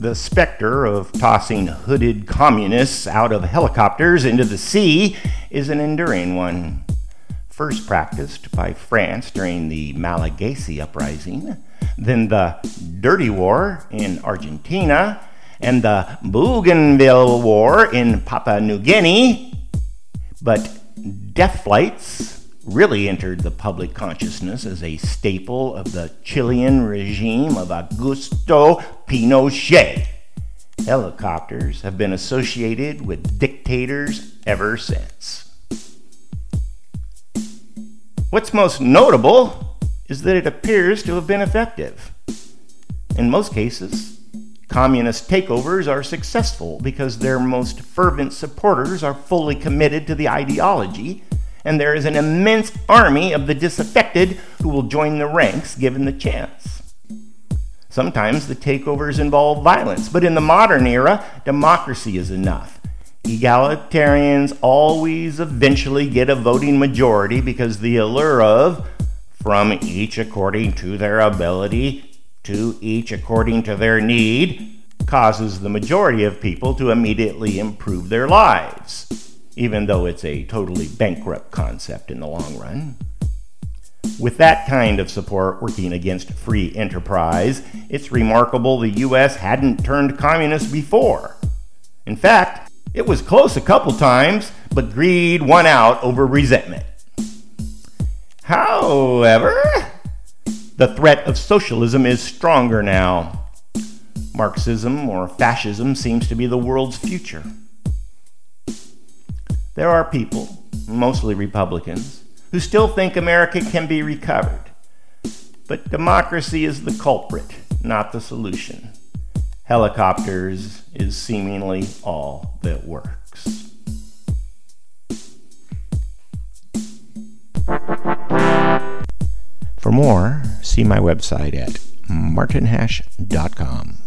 The specter of tossing hooded communists out of helicopters into the sea is an enduring one. First practiced by France during the Malagasy uprising, then the Dirty War in Argentina, and the Bougainville War in Papua New Guinea. But death flights really entered the public consciousness as a staple of the Chilean regime of Augusto Pinochet. Helicopters have been associated with dictators ever since. What's most notable is that it appears to have been effective. In most cases, communist takeovers are successful because their most fervent supporters are fully committed to the ideology and there is an immense army of the disaffected who will join the ranks given the chance. Sometimes the takeovers involve violence, but in the modern era, democracy is enough. Egalitarians always eventually get a voting majority because the allure of, from each according to their ability, to each according to their need, causes the majority of people to immediately improve their lives even though it's a totally bankrupt concept in the long run. With that kind of support working against free enterprise, it's remarkable the US hadn't turned communist before. In fact, it was close a couple times, but greed won out over resentment. However, the threat of socialism is stronger now. Marxism or fascism seems to be the world's future. There are people, mostly Republicans, who still think America can be recovered. But democracy is the culprit, not the solution. Helicopters is seemingly all that works. For more, see my website at martinhash.com.